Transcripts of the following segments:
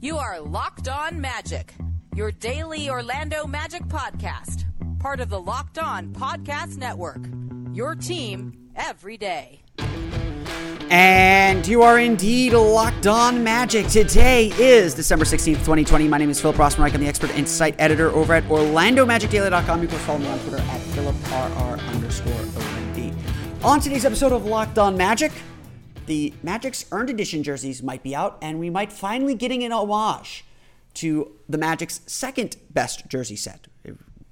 You are Locked On Magic, your daily Orlando Magic podcast, part of the Locked On Podcast Network. Your team every day. And you are indeed locked on magic. Today is December 16th, 2020. My name is Philip Rossman-Reich. I'm the expert insight editor over at OrlandoMagicDaily.com. You can follow me on Twitter at PhilipRR underscore OMD. On today's episode of Locked On Magic, the Magic's earned edition jerseys might be out, and we might finally getting an homage to the Magic's second best jersey set.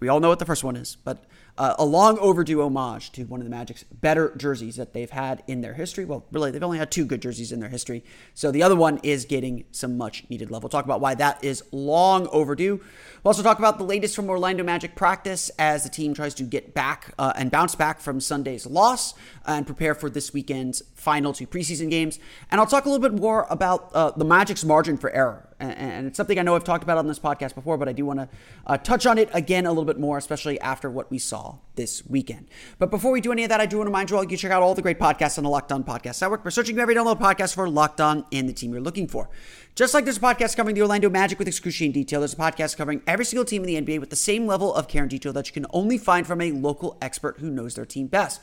We all know what the first one is, but uh, a long overdue homage to one of the Magic's better jerseys that they've had in their history. Well, really, they've only had two good jerseys in their history. So the other one is getting some much needed love. We'll talk about why that is long overdue. We'll also talk about the latest from Orlando Magic practice as the team tries to get back uh, and bounce back from Sunday's loss and prepare for this weekend's final two preseason games. And I'll talk a little bit more about uh, the Magic's margin for error. And it's something I know I've talked about on this podcast before, but I do want to uh, touch on it again a little bit more, especially after what we saw this weekend. But before we do any of that, I do want to remind you all you can check out all the great podcasts on the Locked On Podcast Network by searching every download podcast for Locked On and the team you're looking for. Just like there's a podcast covering the Orlando Magic with excruciating detail, there's a podcast covering every single team in the NBA with the same level of care and detail that you can only find from a local expert who knows their team best.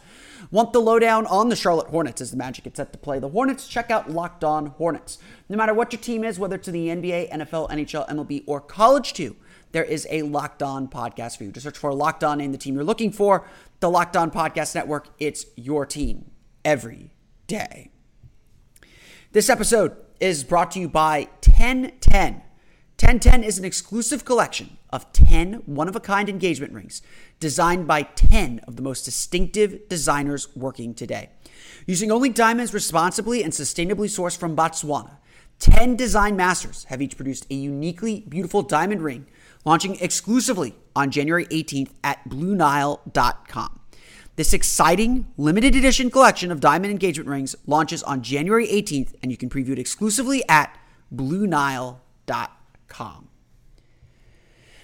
Want the lowdown on the Charlotte Hornets as the Magic get set to play the Hornets? Check out Locked On Hornets. No matter what your team is, whether it's in the NBA, NFL, NHL, MLB, or college too, there is a Locked On podcast for you. Just search for Locked On and the team you're looking for. The Locked On Podcast Network, it's your team every day. This episode is brought to you by 1010. 1010 is an exclusive collection of 10 one of a kind engagement rings designed by 10 of the most distinctive designers working today. Using only diamonds responsibly and sustainably sourced from Botswana, 10 design masters have each produced a uniquely beautiful diamond ring launching exclusively on January 18th at BlueNile.com. This exciting limited edition collection of diamond engagement rings launches on January 18th, and you can preview it exclusively at BlueNile.com.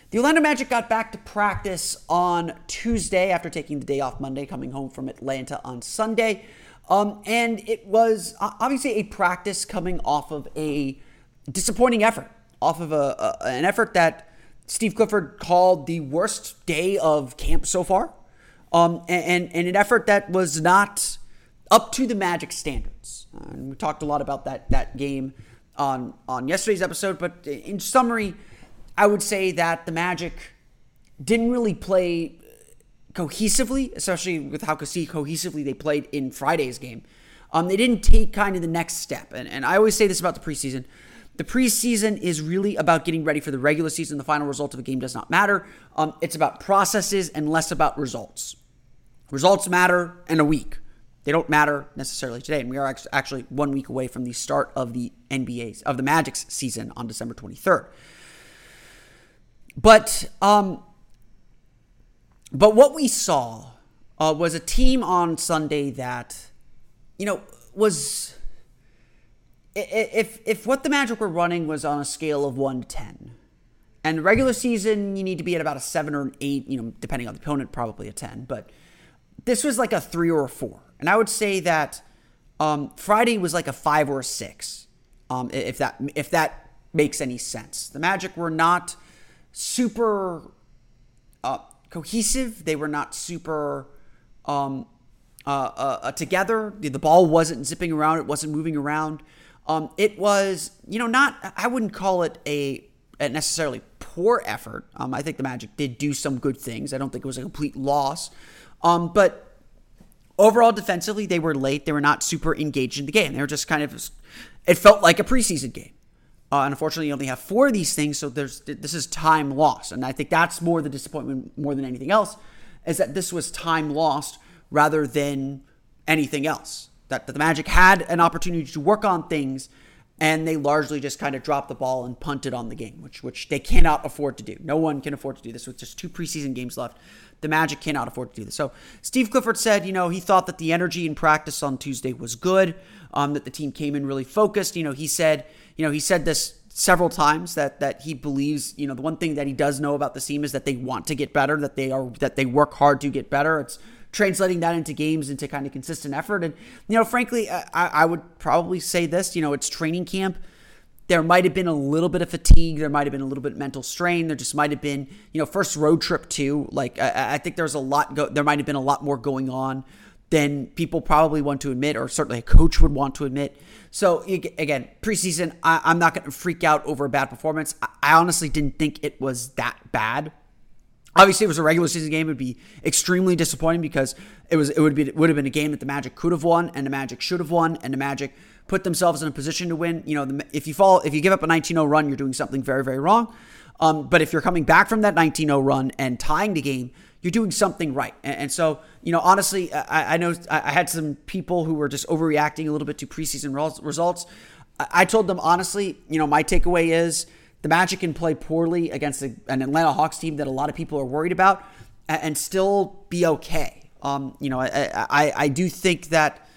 The Orlando Magic got back to practice on Tuesday after taking the day off Monday, coming home from Atlanta on Sunday. Um, and it was obviously a practice coming off of a disappointing effort, off of a, a an effort that Steve Clifford called the worst day of camp so far, um, and, and an effort that was not up to the Magic standards. Uh, and we talked a lot about that that game on on yesterday's episode, but in summary, I would say that the Magic didn't really play cohesively, especially with how cohesively they played in Friday's game. Um, they didn't take kind of the next step, and, and I always say this about the preseason. The preseason is really about getting ready for the regular season. The final result of a game does not matter. Um, it's about processes and less about results. Results matter in a week. They don't matter necessarily today. And we are actually one week away from the start of the NBA's, of the Magic's season on December 23rd. But, um, but what we saw uh, was a team on Sunday that, you know, was if if what the Magic were running was on a scale of one to ten, and regular season you need to be at about a seven or an eight, you know, depending on the opponent, probably a ten. But this was like a three or a four, and I would say that um, Friday was like a five or a six, um, if that if that makes any sense. The Magic were not super uh, cohesive. They were not super um, uh, uh, uh together. The ball wasn't zipping around. It wasn't moving around. Um, it was, you know, not, I wouldn't call it a, a necessarily poor effort. Um, I think the Magic did do some good things. I don't think it was a complete loss. Um, but overall, defensively, they were late. They were not super engaged in the game. They were just kind of, it felt like a preseason game. Uh, unfortunately, you only have four of these things, so there's this is time lost, and I think that's more the disappointment more than anything else, is that this was time lost rather than anything else that, the Magic had an opportunity to work on things and they largely just kind of dropped the ball and punted on the game, which which they cannot afford to do. No one can afford to do this with just two preseason games left. The Magic cannot afford to do this. So Steve Clifford said, you know, he thought that the energy in practice on Tuesday was good, um, that the team came in really focused. You know, he said, you know, he said this several times that that he believes, you know, the one thing that he does know about the team is that they want to get better, that they are that they work hard to get better. It's translating that into games into kind of consistent effort. And, you know, frankly, uh, I, I would probably say this, you know, it's training camp. There might have been a little bit of fatigue. There might have been a little bit mental strain. There just might have been, you know, first road trip too. Like I, I think there's a lot. Go, there might have been a lot more going on than people probably want to admit, or certainly a coach would want to admit. So again, preseason, I, am not going to freak out over a bad performance. I, I honestly didn't think it was that bad. Obviously, it was a regular season game. It would be extremely disappointing because it was it would be would have been a game that the Magic could have won and the Magic should have won and the Magic put themselves in a position to win. You know, the, if you fall if you give up a 19-0 run, you're doing something very very wrong. Um, but if you're coming back from that 19-0 run and tying the game, you're doing something right. And, and so, you know, honestly, I, I know I, I, had some people who were just overreacting a little bit to preseason results. I, I told them honestly, you know, my takeaway is the Magic can play poorly against an Atlanta Hawks team that a lot of people are worried about and still be okay. Um, you know, I, I, I do think that,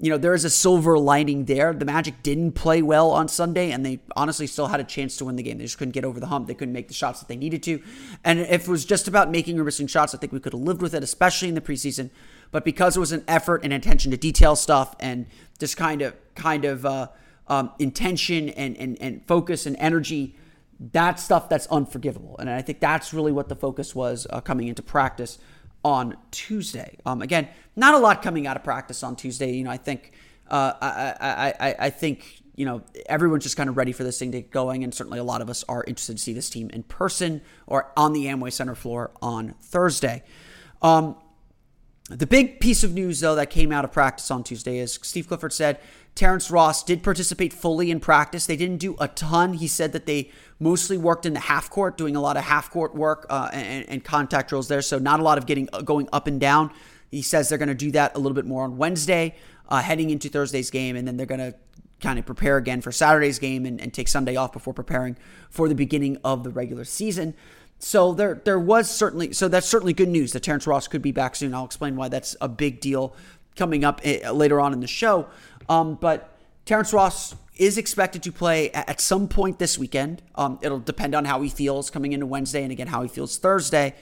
you know, there is a silver lining there. The Magic didn't play well on Sunday, and they honestly still had a chance to win the game. They just couldn't get over the hump. They couldn't make the shots that they needed to. And if it was just about making or missing shots, I think we could have lived with it, especially in the preseason. But because it was an effort and attention to detail stuff and just kind of kind of uh, um, intention and, and and focus and energy that's stuff that's unforgivable. And I think that's really what the focus was uh, coming into practice on Tuesday. Um, again, not a lot coming out of practice on Tuesday. You know, I think uh, I, I, I, I think you know everyone's just kind of ready for this thing to get going, and certainly a lot of us are interested to see this team in person or on the Amway Center floor on Thursday. Um, the big piece of news, though, that came out of practice on Tuesday is Steve Clifford said Terrence Ross did participate fully in practice. They didn't do a ton. He said that they mostly worked in the half court, doing a lot of half court work uh, and, and, contact drills there. So not a lot of getting uh, going up and down. He says they're going to do that a little bit more on Wednesday, uh, heading into Thursday's game, and then they're going to kind of prepare again for Saturday's game and, and take Sunday off before preparing for the beginning of the regular season. So there, there was certainly so that's certainly good news that Terrence Ross could be back soon. I'll explain why that's a big deal coming up eh, later on in the show. Um, but Terrence Ross is expected to play at some point this weekend. Um, it'll depend on how he feels coming into Wednesday and again how he feels Thursday.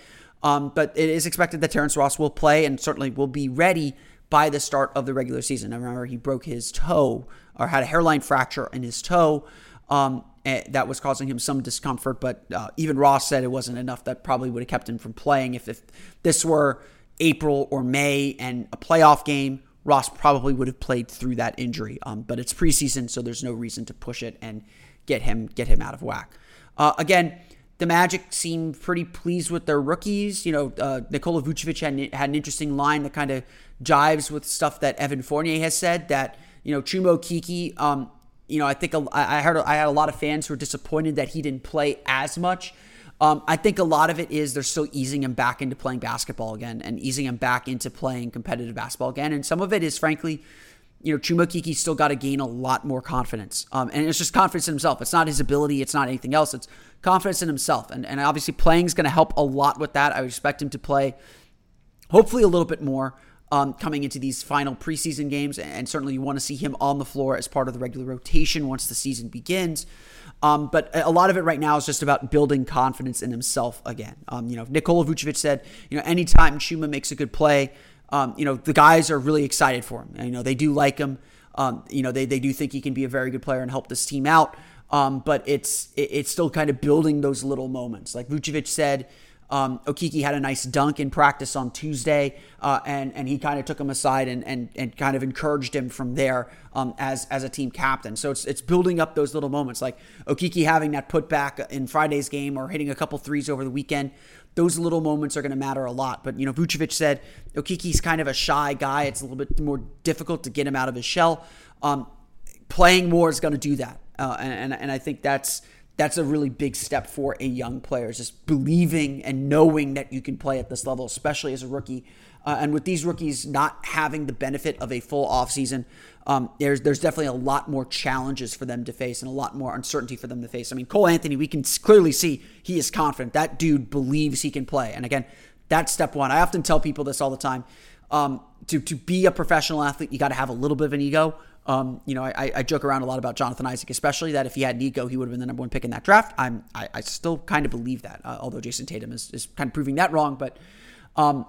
Um, but it is expected that Terrence Ross will play and certainly will be ready by the start of the regular season. Remember he broke his toe or had a hairline fracture in his toe. Um, eh, that was causing him some discomfort, but uh, even Ross said it wasn't enough that probably would have kept him from playing. If, if this were April or May and a playoff game, Ross probably would have played through that injury. Um, but it's preseason, so there's no reason to push it and get him get him out of whack. Uh, again, the Magic seem pretty pleased with their rookies. You know, uh, Nikola Vucevic had, had an interesting line that kind of jives with stuff that Evan Fournier has said. That you know, Chuma Okeke. Um, you know, I think a, I heard I had a lot of fans who were disappointed that he didn't play as much. Um, I think a lot of it is they're still easing him back into playing basketball again and easing him back into playing competitive basketball again. And some of it is, frankly, you know, Chuma Okeke's still got to gain a lot more confidence. Um, and it's just confidence in himself. It's not his ability, it's not anything else. It's confidence in himself. And, and obviously, playing is going to help a lot with that. I would expect him to play hopefully a little bit more. Um, coming into these final preseason games, and certainly you want to see him on the floor as part of the regular rotation once the season begins. Um, but a lot of it right now is just about building confidence in himself again. Um, you know, Nikola Vucevic said, you know, anytime Chuma makes a good play, um, you know, the guys are really excited for him. And, you know, they do like him. Um, you know, they, they do think he can be a very good player and help this team out. Um, but it's it's still kind of building those little moments. Like Vucevic said, um, Okeke had a nice dunk in practice on Tuesday, uh, and and he kind of took him aside and and and kind of encouraged him from there um, as as a team captain. So it's it's building up those little moments, like Okeke having that putback in Friday's game or hitting a couple threes over the weekend. Those little moments are going to matter a lot. But you know, Vucevic said Okeke's kind of a shy guy. It's a little bit more difficult to get him out of his shell. Um, playing more is going to do that, uh, and, and and I think that's that's a really big step for a young player. Just believing and knowing that you can play at this level, especially as a rookie. Uh, and with these rookies not having the benefit of a full offseason, um, there's there's definitely a lot more challenges for them to face and a lot more uncertainty for them to face. I mean, Cole Anthony, we can clearly see he is confident. That dude believes he can play. And again, that's step one. I often tell people this all the time. Um, to to be a professional athlete, you got to have a little bit of an ego. Um, you know, I, I, joke around a lot about Jonathan Isaac, especially that if he had Nico, he would have been the number one pick in that draft. I'm I, I still kind of believe that, uh, although Jayson Tatum is, is kind of proving that wrong. But um,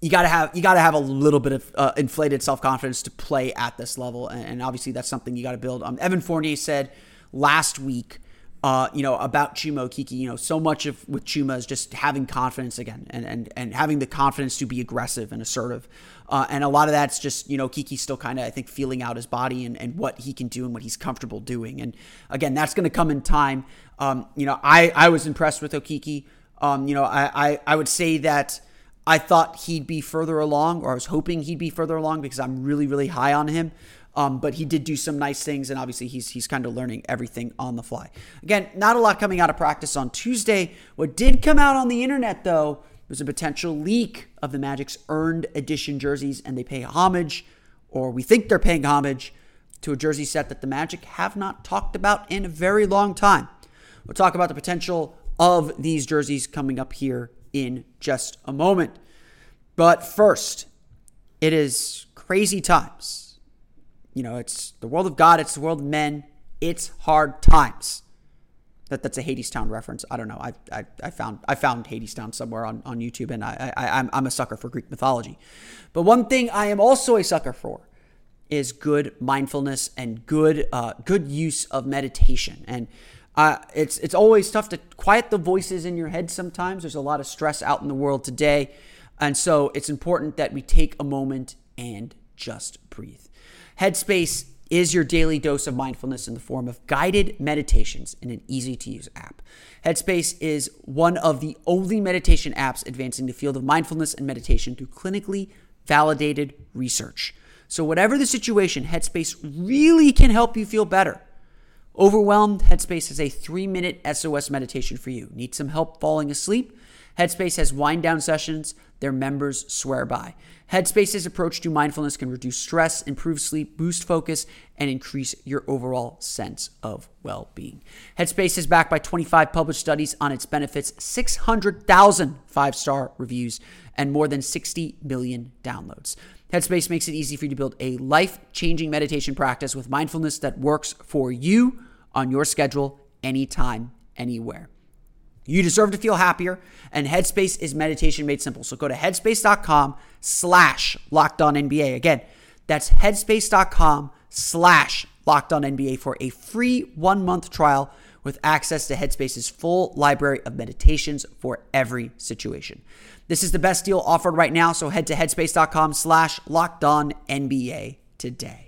you got to have you got to have a little bit of uh, inflated self confidence to play at this level, and, and obviously that's something you got to build. Um, Evan Fournier said last week, uh, you know, about Chuma Okeke. You know, so much of with Chuma is just having confidence again, and and and having the confidence to be aggressive and assertive. Uh, and a lot of that's just, you know, Kiki still kind of, I think, feeling out his body and, and what he can do and what he's comfortable doing. And again, that's going to come in time. Um, you know, I, I was impressed with Okeke. Um, you know, I, I, I would say that I thought he'd be further along, or I was hoping he'd be further along because I'm really, really high on him. Um, but he did do some nice things, and obviously he's he's kind of learning everything on the fly. Again, not a lot coming out of practice on Tuesday. What did come out on the internet though was a potential leak of the Magic's earned edition jerseys, and they pay homage, or we think they're paying homage, to a jersey set that the Magic have not talked about in a very long time. We'll talk about the potential of these jerseys coming up here in just a moment. But first, it is crazy times. You know, it's the world of God, it's the world of men, it's hard times. That, that's a Hadestown reference. I don't know. I, I, I found I found Hadestown somewhere on, on YouTube, and I, I I'm, I'm a sucker for Greek mythology. But one thing I am also a sucker for is good mindfulness and good uh, good use of meditation. And uh, it's it's always tough to quiet the voices in your head. Sometimes there's a lot of stress out in the world today, and so it's important that we take a moment and just breathe. Headspace is your daily dose of mindfulness in the form of guided meditations in an easy to use app. Headspace is one of the only meditation apps advancing the field of mindfulness and meditation through clinically validated research. So, whatever the situation, Headspace really can help you feel better. Overwhelmed, Headspace has a three minute SOS meditation for you. Need some help falling asleep? Headspace has wind down sessions their members swear by. Headspace's approach to mindfulness can reduce stress, improve sleep, boost focus, and increase your overall sense of well being. Headspace is backed by 25 published studies on its benefits, 600,000 five star reviews, and more than 60 million downloads. Headspace makes it easy for you to build a life changing meditation practice with mindfulness that works for you on your schedule, anytime, anywhere. You deserve to feel happier, and Headspace is meditation made simple. So go to headspace.com slash locked on NBA. Again, that's headspace.com slash locked on NBA for a free one month trial with access to Headspace's full library of meditations for every situation. This is the best deal offered right now, so head to headspace.com slash locked on NBA today.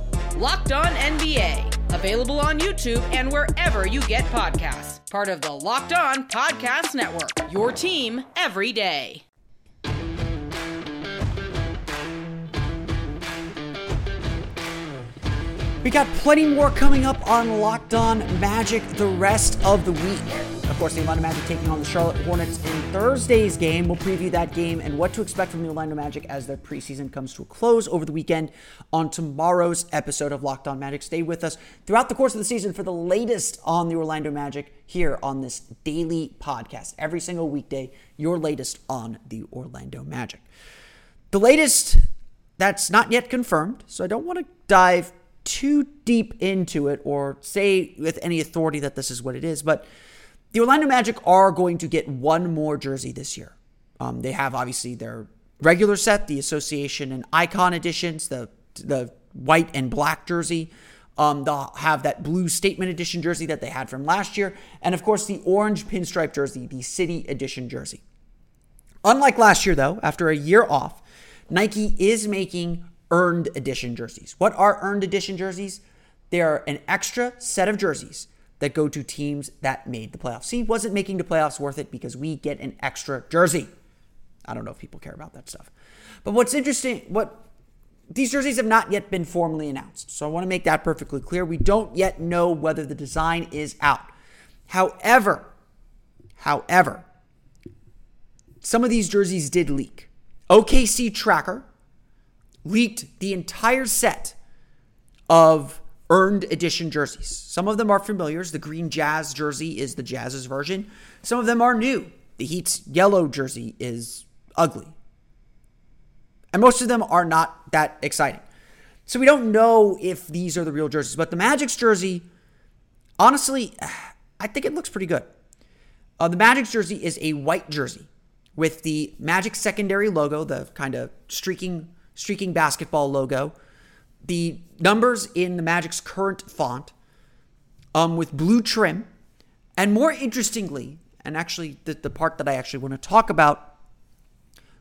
Locked On NBA, available on YouTube and wherever you get podcasts. Part of the Locked On Podcast Network. Your team every day. We got plenty more coming up on Locked On Magic the rest of the week. Of course, the Orlando Magic taking on the Charlotte Hornets in Thursday's game. We'll preview that game and what to expect from the Orlando Magic as their preseason comes to a close over the weekend on tomorrow's episode of Locked On Magic. Stay with us throughout the course of the season for the latest on the Orlando Magic here on this daily podcast. Every single weekday, your latest on the Orlando Magic. The latest that's not yet confirmed, so I don't want to dive too deep into it or say with any authority that this is what it is, but the Orlando Magic are going to get one more jersey this year. Um, they have obviously their regular set, the association and icon editions, the the white and black jersey. Um, they'll have that blue statement edition jersey that they had from last year, and of course the orange pinstripe jersey, the city edition jersey. Unlike last year, though, after a year off, Nike is making earned edition jerseys. What are earned edition jerseys? They are an extra set of jerseys that go to teams that made the playoffs. See, wasn't making the playoffs worth it because we get an extra jersey. I don't know if people care about that stuff. But what's interesting, what these jerseys have not yet been formally announced. So I want to make that perfectly clear. We don't yet know whether the design is out. However, however, some of these jerseys did leak. OKC Tracker leaked the entire set of earned edition jerseys. Some of them are familiars. The green Jazz jersey is the Jazz's version. Some of them are new. The Heat's yellow jersey is ugly. And most of them are not that exciting. So we don't know if these are the real jerseys. But the Magic's jersey, honestly, I think it looks pretty good. Uh, the Magic's jersey is a white jersey with the Magic secondary logo, the kind of streaking streaking basketball logo, the numbers in the Magic's current font, um, with blue trim, and more interestingly, and actually the, the part that I actually want to talk about,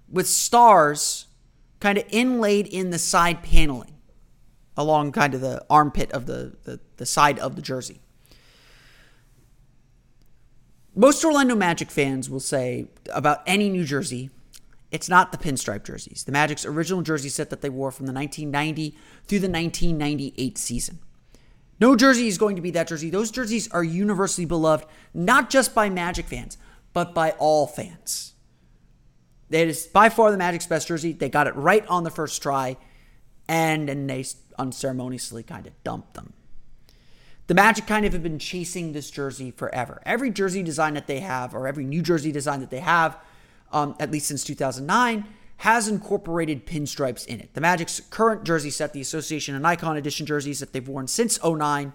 with stars kind of inlaid in the side paneling along kind of the armpit of the, the, the side of the jersey. Most Orlando Magic fans will say about any New Jersey, it's not the pinstripe jerseys. The Magic's original jersey set that they wore from the 1990 through the 1998 season. No jersey is going to be that jersey. Those jerseys are universally beloved, not just by Magic fans, but by all fans. It is by far the Magic's best jersey. They got it right on the first try, and then they unceremoniously kind of dumped them. The Magic kind of have been chasing this jersey forever. Every jersey design that they have, or every new jersey design that they have, um, at least since 2009, has incorporated pinstripes in it. The Magic's current jersey set, the Association and Icon Edition jerseys that they've worn since 09,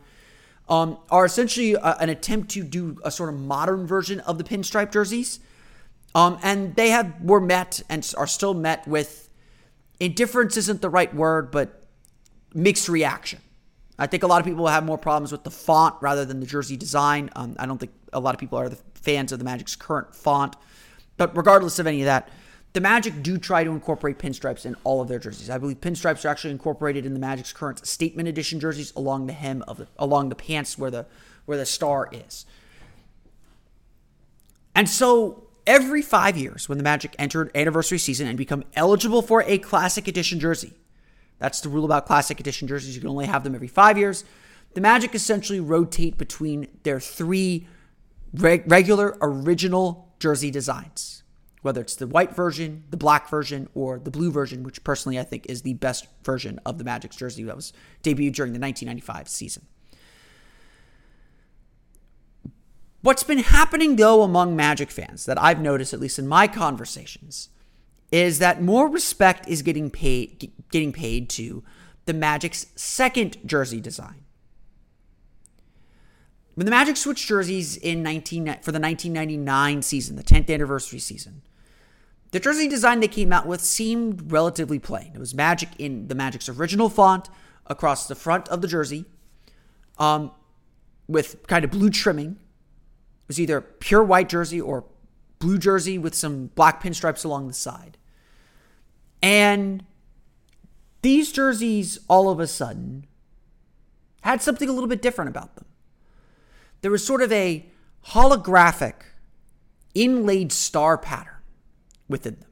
um, are essentially a, an attempt to do a sort of modern version of the pinstripe jerseys. Um, and they have were met and are still met with indifference isn't the right word, but mixed reaction. I think a lot of people have more problems with the font rather than the jersey design. Um, I don't think a lot of people are the fans of the Magic's current font. But regardless of any of that, the Magic do try to incorporate pinstripes in all of their jerseys. I believe pinstripes are actually incorporated in the Magic's current statement edition jerseys along the hem of the along the pants where the where the star is. And so every five years when the Magic entered anniversary season and become eligible for a Classic Edition jersey. That's the rule about Classic Edition jerseys. You can only have them every five years. The Magic essentially rotate between their three reg- regular original jersey designs, whether it's the white version, the black version, or the blue version, which personally I think is the best version of the Magic's jersey that was debuted during the 1995 season. What's been happening though among Magic fans that I've noticed, at least in my conversations, is that more respect is getting paid getting paid to the Magic's second jersey design. When the Magic switched jerseys in 19 for the 1999 season, the 10th anniversary season, the jersey design they came out with seemed relatively plain. It was Magic in the Magic's original font across the front of the jersey, um, with kind of blue trimming It was either pure white jersey or blue jersey with some black pinstripes along the side. And these jerseys, all of a sudden, had something a little bit different about them. There was sort of a holographic, inlaid star pattern within them.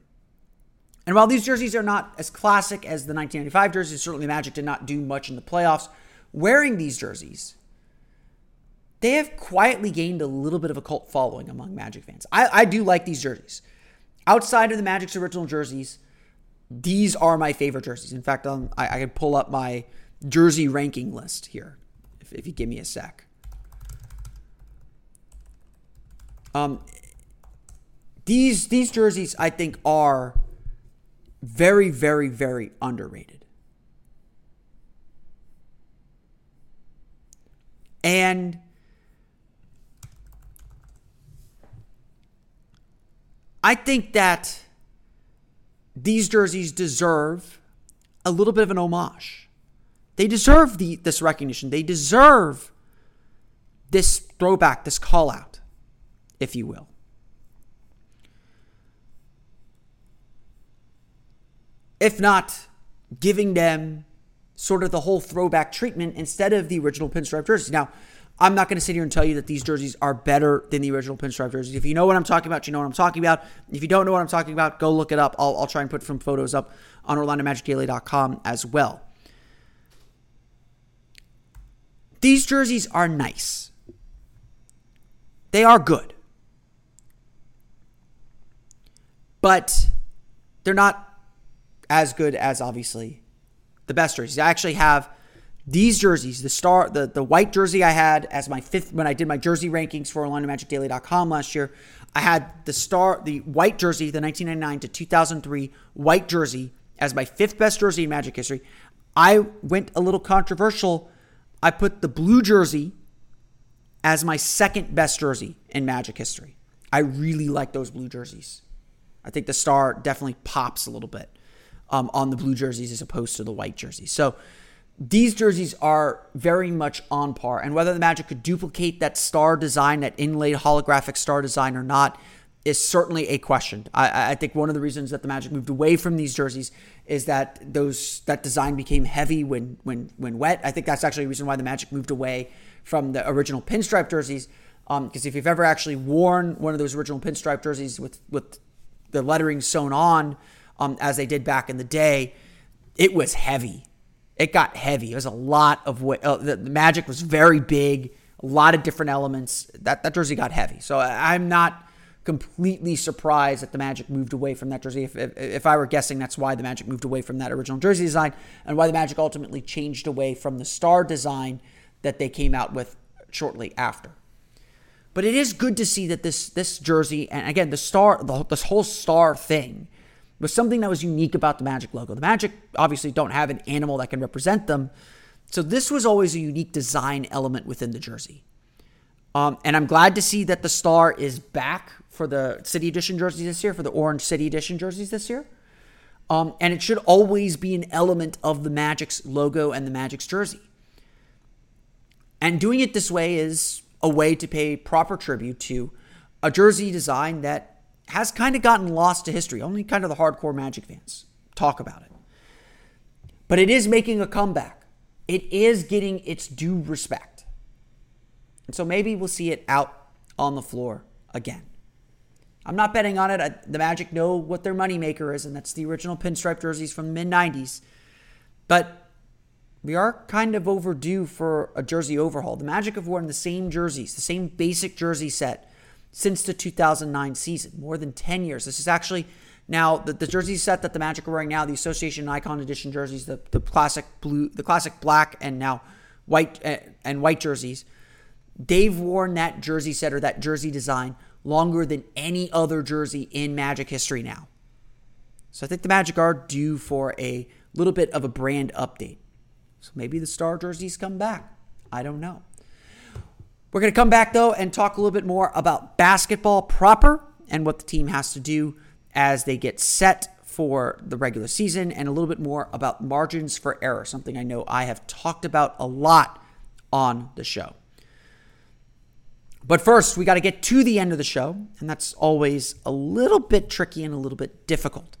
And while these jerseys are not as classic as the 1995 jerseys, certainly Magic did not do much in the playoffs. Wearing these jerseys they have quietly gained a little bit of a cult following among Magic fans. I, I do like these jerseys. Outside of the Magic's original jerseys, these are my favorite jerseys. In fact, um, I, I can pull up my jersey ranking list here if, if you give me a sec. Um, these these jerseys I think are very very very underrated. And I think that these jerseys deserve a little bit of an homage. They deserve the, this recognition. They deserve this throwback, this call out, if you will. If not giving them sort of the whole throwback treatment instead of the original pinstripe jerseys. Now, I'm not going to sit here and tell you that these jerseys are better than the original pinstripe jerseys. If you know what I'm talking about, you know what I'm talking about. If you don't know what I'm talking about, go look it up. I'll, I'll try and put some photos up on OrlandoMagicDaily.com as well. These jerseys are nice. They are good. But they're not as good as obviously the best jerseys. I actually have these jerseys, the star, the, the white jersey I had as my fifth when I did my jersey rankings for OrlandoMagicDaily.com last year. I had the star, the white jersey, the 1999 to 2003 white jersey as my fifth best jersey in Magic history. I went a little controversial. I put the blue jersey as my second best jersey in Magic history. I really like those blue jerseys. I think the star definitely pops a little bit um, on the blue jerseys as opposed to the white jerseys. So these jerseys are very much on par. And whether the Magic could duplicate that star design, that inlaid holographic star design or not, is certainly a question. I, I, think one of the reasons that the Magic moved away from these jerseys is that those that design became heavy when when when wet. I think that's actually a reason why the Magic moved away from the original pinstripe jerseys. Because um, if you've ever actually worn one of those original pinstripe jerseys with with the lettering sewn on, um, as they did back in the day, it was heavy it got heavy. It was a lot of weight. Uh, the, the, Magic was very big, a lot of different elements. That that jersey got heavy. So I'm not completely surprised that the Magic moved away from that jersey. If, if, if I were guessing, that's why the Magic moved away from that original jersey design, and why the Magic ultimately changed away from the star design that they came out with shortly after. But it is good to see that this this jersey, and again, the star, the, this whole star thing was something that was unique about the Magic logo. The Magic obviously don't have an animal that can represent them. So this was always a unique design element within the jersey. Um, and I'm glad to see that the star is back for the City Edition jerseys this year, for the Orange City Edition jerseys this year. Um, and it should always be an element of the Magic's logo and the Magic's jersey. And doing it this way is a way to pay proper tribute to a jersey design that has kind of gotten lost to history. Only kind of the hardcore Magic fans talk about it. But it is making a comeback. It is getting its due respect. And so maybe we'll see it out on the floor again. I'm not betting on it. I, the Magic know what their moneymaker is, and that's the original pinstripe jerseys from the mid 90s. But we are kind of overdue for a jersey overhaul. The Magic have worn the same jerseys, the same basic jersey set since the 2009 season, more than 10 years. This is actually now the, the jersey set that the Magic are wearing now, the Association Icon Edition jerseys, the, the classic blue, the classic black, and now white uh, and white jerseys. They've worn that jersey set or that jersey design longer than any other jersey in Magic history now. So I think the Magic are due for a little bit of a brand update. So maybe the star jerseys come back. I don't know. We're going to come back, though, and talk a little bit more about basketball proper and what the team has to do as they get set for the regular season, and a little bit more about margins for error, something I know I have talked about a lot on the show. But first, we got to get to the end of the show, and that's always a little bit tricky and a little bit difficult.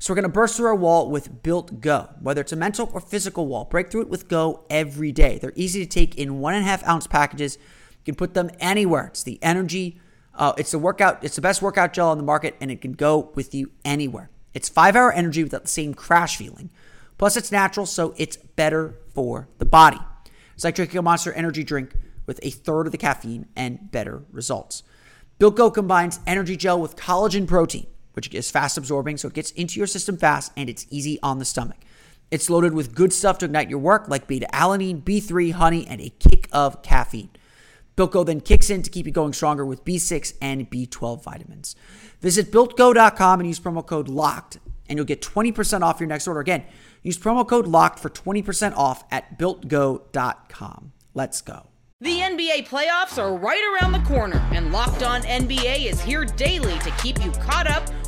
So, we're going to burst through our wall with Built Go. Whether it's a mental or physical wall, break through it with Go every day. They're easy to take in one and a half ounce packages you can put them anywhere. It's the energy. Uh, it's the workout. It's the best workout gel on the market, and it can go with you anywhere. It's five hour energy without the same crash feeling. Plus, it's natural, so it's better for the body. It's like drinking a Monster Energy drink with a third of the caffeine and better results. Built Go combines energy gel with collagen protein, which is fast absorbing, so it gets into your system fast and it's easy on the stomach. It's loaded with good stuff to ignite your work, like beta alanine, B3, honey, and a kick of caffeine. BuiltGo then kicks in to keep you going stronger with B6 and B12 vitamins. Visit BuiltGo.com and use promo code LOCKED, and you'll get 20% off your next order. Again, use promo code LOCKED for 20% off at BuiltGo.com. Let's go. The NBA playoffs are right around the corner, and Locked On NBA is here daily to keep you caught up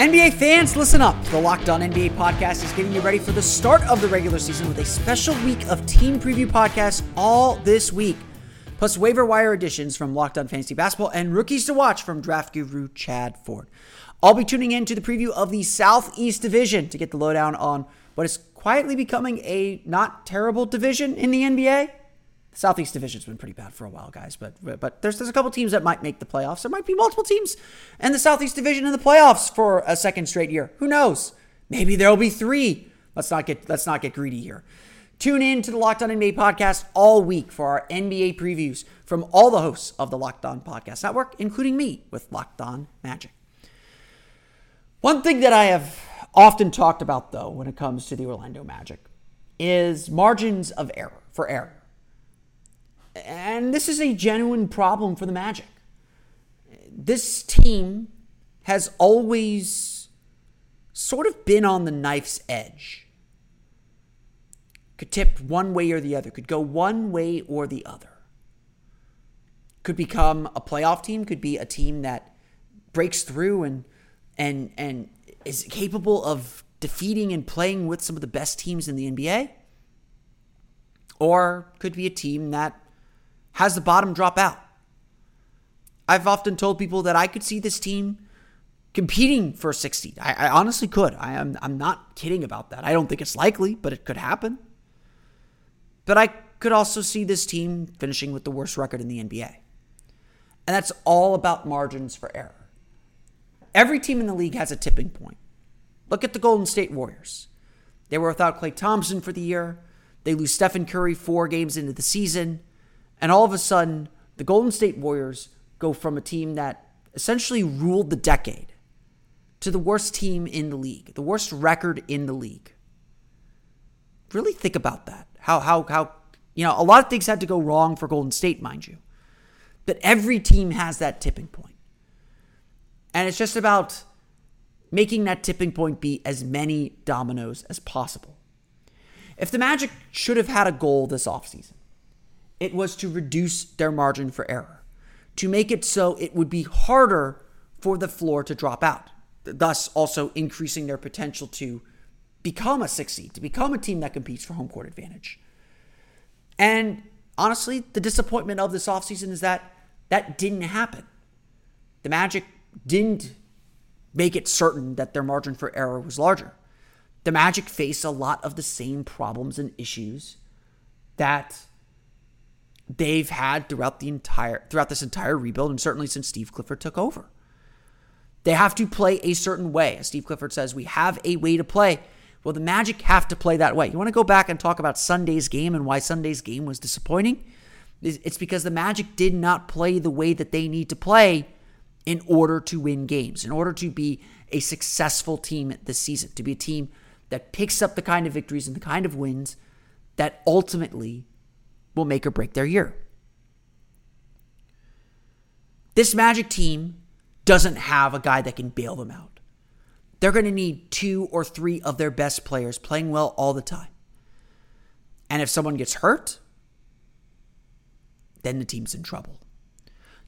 NBA fans, listen up. The Locked On NBA podcast is getting you ready for the start of the regular season with a special week of team preview podcasts all this week, plus waiver wire additions from Locked On Fantasy Basketball and rookies to watch from draft guru Chad Ford. I'll be tuning in to the preview of the Southeast Division to get the lowdown on what is quietly becoming a not terrible division in the NBA. The Southeast Division's been pretty bad for a while, guys, but but there's there's a couple teams that might make the playoffs. There might be multiple teams in the Southeast Division in the playoffs for a second straight year. Who knows? Maybe there'll be three. Let's not get let's not get greedy here. Tune in to the Locked On NBA podcast all week for our NBA previews from all the hosts of the Locked On Podcast Network, including me with Locked On Magic. One thing that I have often talked about, though, when it comes to the Orlando Magic is margins of error for error. And this is a genuine problem for the Magic. This team has always sort of been on the knife's edge. Could tip one way or the other, could go one way or the other. Could become a playoff team, could be a team that breaks through and and and is capable of defeating and playing with some of the best teams in the NBA. Or could be a team that has the bottom drop out. I've often told people that I could see this team competing for a 60. I, I honestly could. I am I'm not kidding about that. I don't think it's likely, but it could happen. But I could also see this team finishing with the worst record in the NBA. And that's all about margins for error. Every team in the league has a tipping point. Look at the Golden State Warriors. They were without Klay Thompson for the year. They lose Stephen Curry four games into the season. And all of a sudden, the Golden State Warriors go from a team that essentially ruled the decade to the worst team in the league, the worst record in the league. Really think about that. How, how, how, you know, a lot of things had to go wrong for Golden State, mind you. But every team has that tipping point. And it's just about making that tipping point be as many dominoes as possible. If the Magic should have had a goal this offseason, it was to reduce their margin for error, to make it so it would be harder for the floor to drop out, thus also increasing their potential to become a six seed, to become a team that competes for home court advantage. And honestly, the disappointment of this offseason is that that didn't happen. The Magic didn't make it certain that their margin for error was larger. The Magic face a lot of the same problems and issues that they've had throughout the entire throughout this entire rebuild and certainly since Steve Clifford took over. They have to play a certain way. As Steve Clifford says, we have a way to play. Well, the Magic have to play that way. You want to go back and talk about Sunday's game and why Sunday's game was disappointing? It's because the Magic did not play the way that they need to play in order to win games, in order to be a successful team this season, to be a team that picks up the kind of victories and the kind of wins that ultimately will make or break their year. This Magic team doesn't have a guy that can bail them out. They're going to need two or three of their best players playing well all the time. And if someone gets hurt, then the team's in trouble.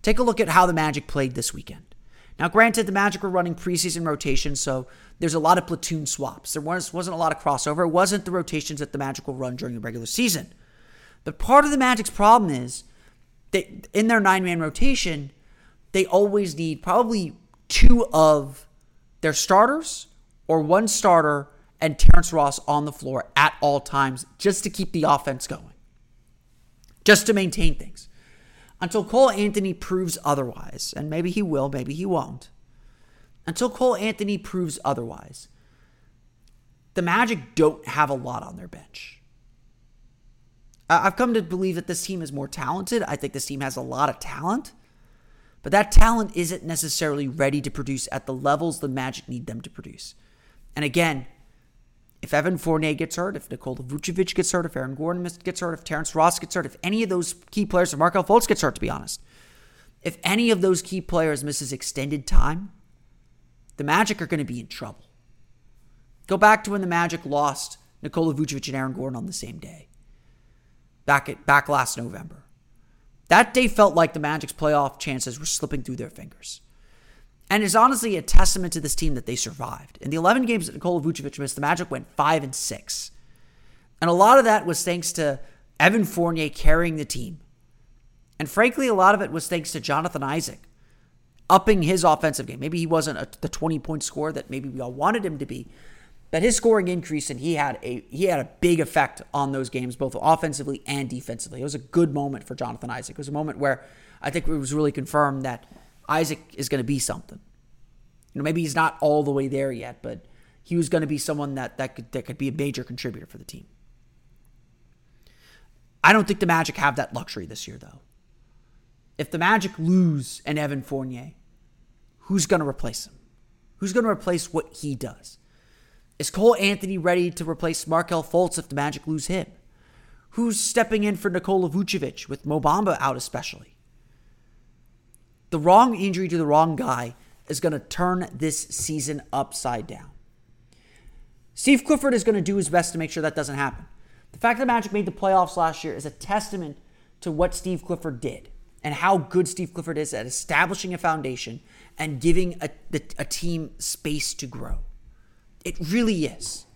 Take a look at how the Magic played this weekend. Now, granted, the Magic were running preseason rotations, so there's a lot of platoon swaps. There was, wasn't a lot of crossover. It wasn't the rotations that the Magic will run during the regular season. But part of the Magic's problem is that in their nine man rotation, they always need probably two of their starters or one starter and Terrence Ross on the floor at all times just to keep the offense going, just to maintain things until Cole Anthony proves otherwise. And maybe he will, maybe he won't. Until Cole Anthony proves otherwise, the Magic don't have a lot on their bench. I've come to believe that this team is more talented. I think this team has a lot of talent. But that talent isn't necessarily ready to produce at the levels the Magic need them to produce. And again, if Evan Fournier gets hurt, if Nikola Vucevic gets hurt, if Aaron Gordon gets hurt, if Terrence Ross gets hurt, if any of those key players, if Markelle Fultz gets hurt, to be honest, if any of those key players misses extended time, the Magic are going to be in trouble. Go back to when the Magic lost Nikola Vucevic and Aaron Gordon on the same day. Back at back last November. That day felt like the Magic's playoff chances were slipping through their fingers. And is honestly a testament to this team that they survived. In the 11 games that Nikola Vucevic missed, the Magic went 5 and 6. And a lot of that was thanks to Evan Fournier carrying the team. And frankly, a lot of it was thanks to Jonathan Isaac upping his offensive game. Maybe he wasn't a, the 20 point scorer that maybe we all wanted him to be, but his scoring increased and he had a he had a big effect on those games, both offensively and defensively. It was a good moment for Jonathan Isaac. It was a moment where I think it was really confirmed that Isaac is going to be something. You know, maybe he's not all the way there yet, but he was going to be someone that that could that could be a major contributor for the team. I don't think the Magic have that luxury this year, though. If the Magic lose an Evan Fournier, who's going to replace him? Who's going to replace what he does? Is Cole Anthony ready to replace Markelle Fultz if the Magic lose him? Who's stepping in for Nikola Vucevic with Mo Bamba out especially? The wrong injury to the wrong guy is going to turn this season upside down. Steve Clifford is going to do his best to make sure that doesn't happen. The fact that Magic made the playoffs last year is a testament to what Steve Clifford did and how good Steve Clifford is at establishing a foundation and giving a, a team space to grow. It really is.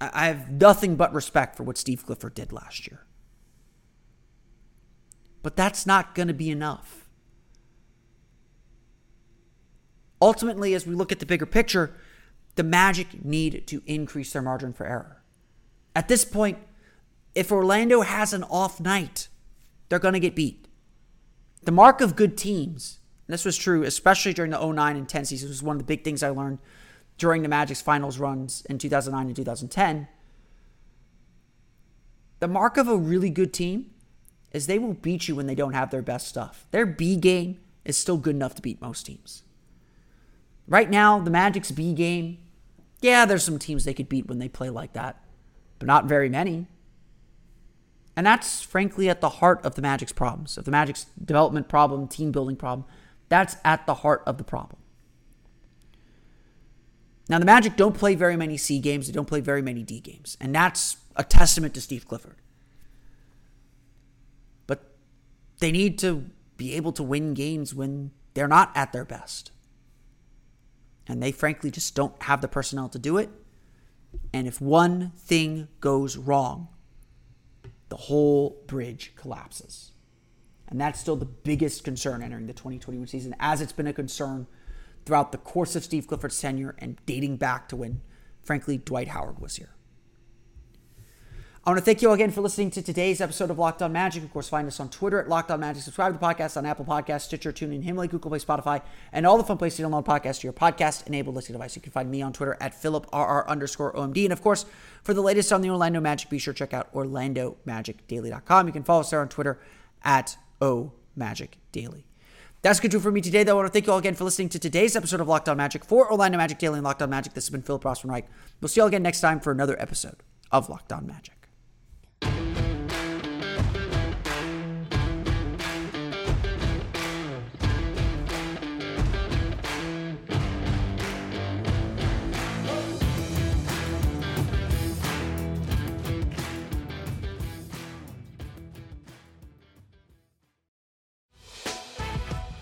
I have nothing but respect for what Steve Clifford did last year. But that's not going to be enough. Ultimately, as we look at the bigger picture, the Magic need to increase their margin for error. At this point, if Orlando has an off night, they're going to get beat. The mark of good teams, and this was true especially during the 09 and 10 seasons, was one of the big things I learned during the Magic's finals runs in 2009 and 2010. The mark of a really good team is they will beat you when they don't have their best stuff. Their B game is still good enough to beat most teams. Right now, the Magic's B game, yeah, there's some teams they could beat when they play like that, but not very many. And that's frankly at the heart of the Magic's problems, of the Magic's development problem, team building problem. That's at the heart of the problem. Now, the Magic don't play very many C games, they don't play very many D games. And that's a testament to Steve Clifford. But they need to be able to win games when they're not at their best. And they frankly just don't have the personnel to do it. And if one thing goes wrong, the whole bridge collapses. And that's still the biggest concern entering the 2021 season, as it's been a concern throughout the course of Steve Clifford's tenure and dating back to when, frankly, Dwight Howard was here. I want to thank you all again for listening to today's episode of Locked On Magic. Of course, find us on Twitter at Locked On Magic. Subscribe to the podcast on Apple Podcasts, Stitcher, TuneIn, Himalaya, Google Play, Spotify, and all the fun places to download podcasts to your podcast-enabled listening device. You can find me on Twitter at PhilipRR underscore OMD. And of course, for the latest on the Orlando Magic, be sure to check out OrlandoMagicDaily.com. You can follow us there on Twitter at OMagicDaily. That's good for me today, though. I want to thank you all again for listening to today's episode of Locked On Magic for Orlando Magic Daily and Locked On Magic. This has been Philip Rossman-Reich. We'll see you all again next time for another episode of Locked On Magic.